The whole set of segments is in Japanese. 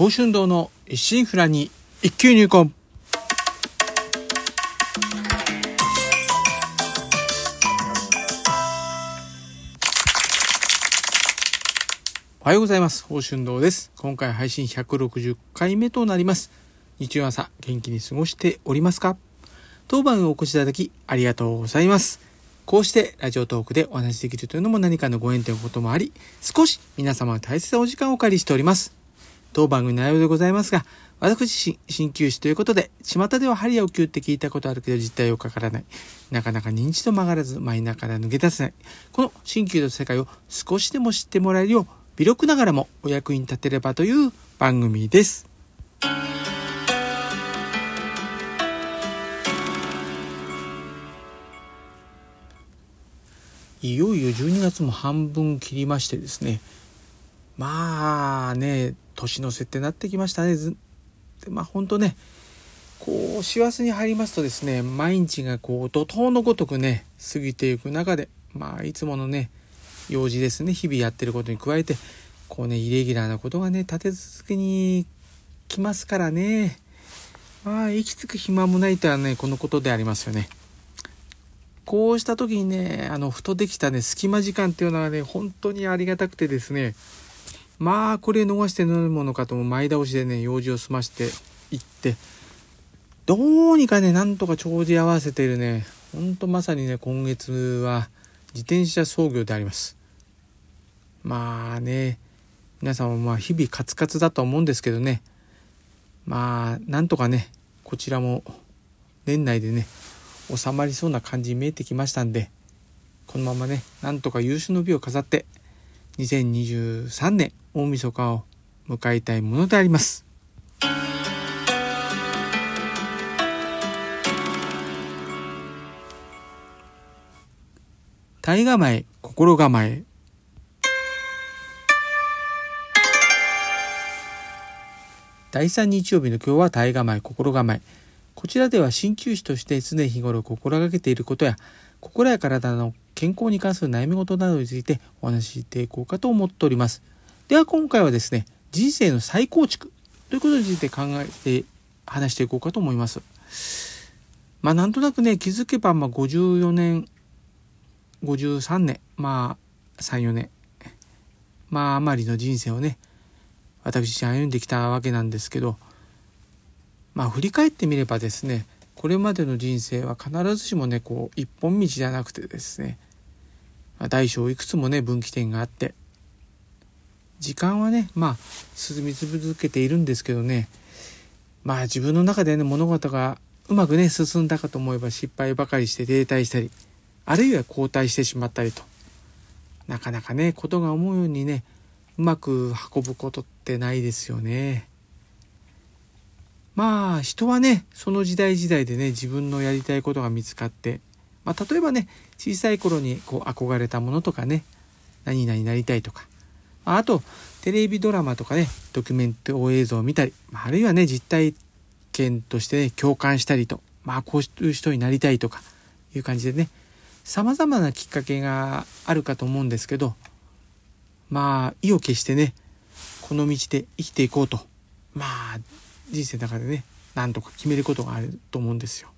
宝春堂の一心不乱に一級入魂おはようございます。宝春堂です。今回配信160回目となります。日曜朝、元気に過ごしておりますか？当番をお越しいただき、ありがとうございます。こうしてラジオトークでお話しできるというのも何かのご縁ということもあり、少し皆様の大切なお時間をお借りしております。当番組の内容でございますが、私自身、鍼灸師ということで、巷では針を灸って聞いたことあるけど実態をかからない。なかなか認知度曲がらず、マイナーから抜け出せない。この鍼灸の世界を少しでも知ってもらえるよう、微力ながらもお役に立てればという番組です。いよいよ12月も半分切りましてですねまあね年の瀬ってなってきましたねずでまあ本当ねこう師走に入りますとですね毎日がこう怒涛のごとくね過ぎていく中でまあいつものね用事ですね日々やってることに加えてこうねイレギュラーなことがね立て続けに来ますからねまあ息つく暇もないとはねこのことでありますよね。こうした時にね、あの、ふとできたね、隙間時間っていうのはね、本当にありがたくてですね、まあ、これ逃して飲むものかとも前倒しでね、用事を済まして行って、どうにかね、なんとか帳尻合わせているね、ほんとまさにね、今月は自転車操業であります。まあね、皆さんもまあ日々カツカツだと思うんですけどね、まあ、なんとかね、こちらも年内でね、収まりそうな感じに見えてきましたんでこのままねなんとか優秀の美を飾って2023年大晦日を迎えたいものであります。体構え心構え。第3日曜日の今日は体構え心構え。こちらでは鍼灸師として常日頃心がけていることや心や体の健康に関する悩み事などについてお話ししていこうかと思っております。では今回はですね、人生の再構築ということについて考えて話していこうかと思います。まあなんとなくね、気づけばまあ54年、53年、まあ3、4年、まあ余りの人生をね、私自身歩んできたわけなんですけど、まあ振り返ってみればですねこれまでの人生は必ずしもねこう一本道じゃなくてですね、まあ、大小いくつもね分岐点があって時間はねまあ進み続けているんですけどねまあ自分の中でね物事がうまくね進んだかと思えば失敗ばかりして停滞したりあるいは後退してしまったりとなかなかねことが思うようにねうまく運ぶことってないですよね。まあ人はねその時代時代でね自分のやりたいことが見つかって、まあ、例えばね小さい頃にこう憧れたものとかね何々なりたいとかあとテレビドラマとかねドキュメント映像を見たりあるいはね実体験として、ね、共感したりとまあこういう人になりたいとかいう感じでね様々なきっかけがあるかと思うんですけどまあ意を決してねこの道で生きていこうとまあ人生の中でねなんとか決めることがあると思うんですよ。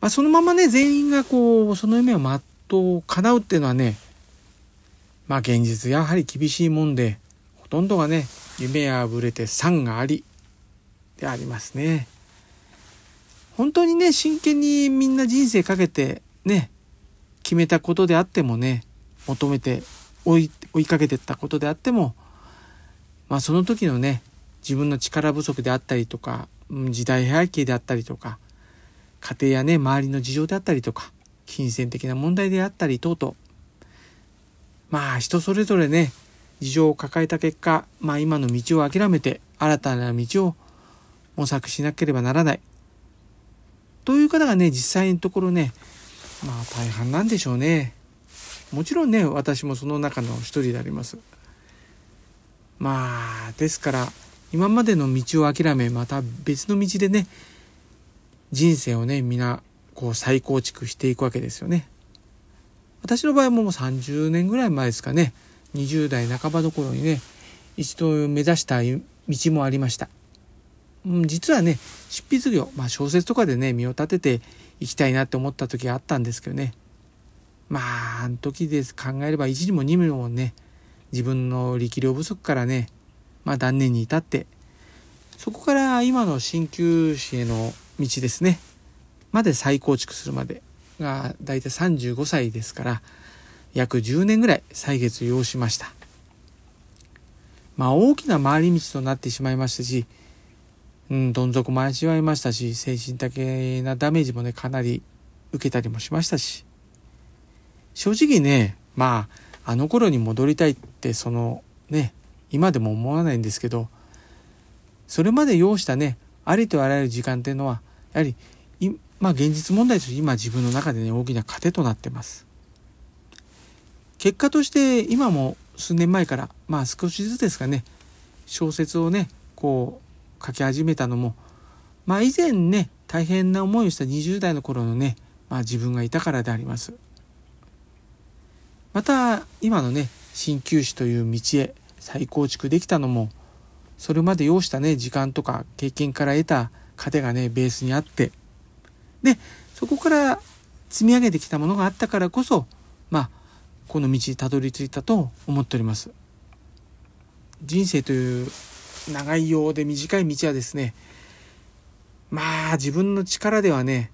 まあ、そのままね全員がこうその夢を全う叶うっていうのはねまあ現実やはり厳しいもんでほとんどがね夢やぶれて産がありでありますね。本当にね真剣にみんな人生かけてね決めたことであってもね求めて追い追いかけてったことであってもまあその時のね自分の力不足であったりとか時代背景であったりとか家庭やね周りの事情であったりとか金銭的な問題であったり等々まあ人それぞれね事情を抱えた結果まあ今の道を諦めて新たな道を模索しなければならない。という方がね実際のところねまあ大半なんでしょうね。もちろんね私もその中の一人であります。まあですから今までの道を諦めまた別の道でね人生をね皆こう再構築していくわけですよね。私の場合ももう30年ぐらい前ですかね20代半ばの頃にね一度目指した道もありました。うん、実はね、執筆業、まあ小説とかでね、身を立てていきたいなって思った時があったんですけどね。まあ、あの時です考えれば1にも2にもね、自分の力量不足からね、まあ断念に至って、そこから今の鍼灸師への道ですね、まで再構築するまでが大体35歳ですから、約10年ぐらい歳月要しました。まあ大きな回り道となってしまいましたし、うん、どん底も味わいましたし、精神的なダメージもね、かなり受けたりもしましたし、正直ね、まあ、あの頃に戻りたいって、そのね、今でも思わないんですけど、それまで要したね、ありとあらゆる時間っていうのは、やはり、まあ現実問題として今自分の中でね、大きな糧となってます。結果として今も数年前からまあ少しずつですかね小説をねこう書き始めたのもまあ以前ね大変な思いをした20代の頃のね、まあ、自分がいたからであります。また今のね鍼灸師という道へ再構築できたのもそれまで要したね時間とか経験から得た糧がねベースにあってでそこから積み上げてきたものがあったからこそまあこの道にたどり着いたと思っております。人生という長いようで短い道はですねまあ自分の力ではね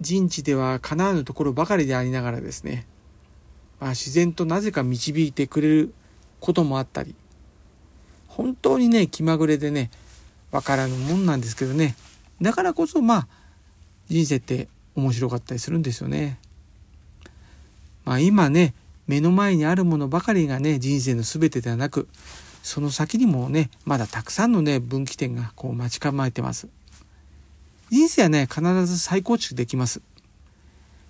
人知では叶わぬところばかりでありながらですね、まあ、自然となぜか導いてくれることもあったり本当にね気まぐれでねわからぬもんなんですけどね。だからこそまあ人生って面白かったりするんですよね。まあ、今ね目の前にあるものばかりがね人生の全てではなくその先にもねまだたくさんのね分岐点がこう待ち構えてます。人生はね必ず再構築できます。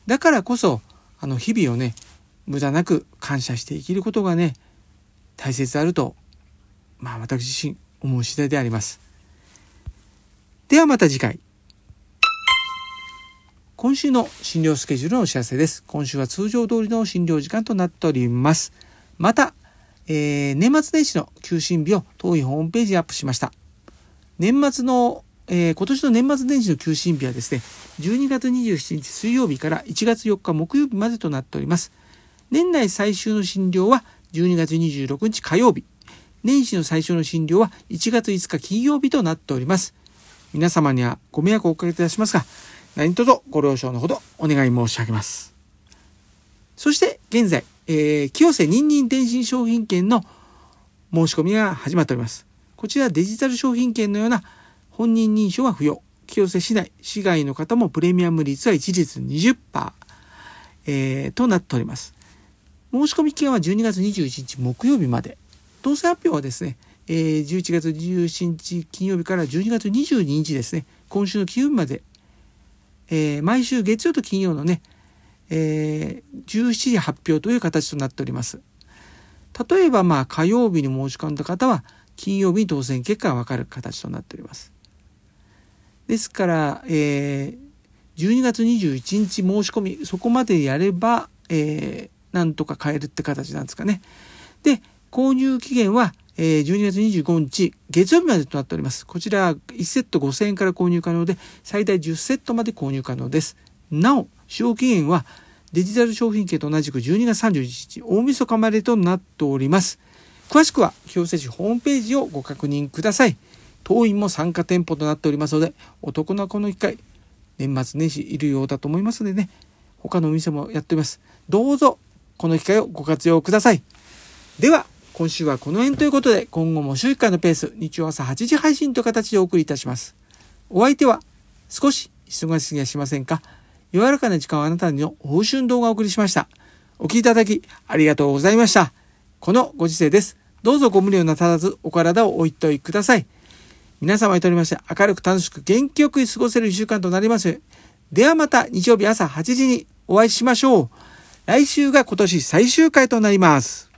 だからこそあの日々をね無駄なく感謝して生きることがね大切であるとまあ私自身思う次第であります。ではまた次回。今週の診療スケジュールのお知らせです。今週は通常通りの診療時間となっております。また、えー、年末年始の休診日を当院ホームページにアップしました。年末の、えー、今年の年末年始の休診日はですね、12月27日水曜日から1月4日木曜日までとなっております。年内最終の診療は12月26日火曜日。年始の最初の診療は1月5日金曜日となっております。皆様にはご迷惑をおかけいたしますが、何卒ご了承のほどお願い申し上げます。そして現在、えー、清瀬ニンニン電信商品券の申し込みが始まっております。こちらデジタル商品券のような本人認証は不要。清瀬市内、市外の方もプレミアム率は一律20%、えー、となっております。申し込み期間は12月21日木曜日まで。当選発表はですね、えー、11月17日金曜日から12月22日ですね、今週の金曜日までえー、毎週月曜と金曜のね、えー、17時発表という形となっております。例えば、まあ、火曜日に申し込んだ方は、金曜日に当選結果がわかる形となっております。ですから、えー、12月21日申し込み、そこまでやれば、えー、なんとか買えるって形なんですかね。で、購入期限は、えー、12月25日月曜日までとなっております。こちら1セット5000円から購入可能で最大10セットまで購入可能です。なお、使用期限はデジタル商品券と同じく12月31日大晦日までとなっております。詳しくは清瀬市ホームページをご確認ください。当院も参加店舗となっておりますので、お得なこの機会、年末年始いるようだと思いますのでね、他のお店もやっております。どうぞ、この機会をご活用ください。では、今週はこの辺ということで、今後も週1回のペース、日曜朝8時配信という形でお送りいたします。お相手は、少し忙しすぎはしませんか？柔らかな時間をあなたにの報春動画をお送りしました。お聴きいただき、ありがとうございました。このご時世です。どうぞご無理をなさらず、お体をおいといください。皆様にとりまして、明るく楽しく元気よく過ごせる一週間となります。ではまた日曜日朝8時にお会いしましょう。来週が今年最終回となります。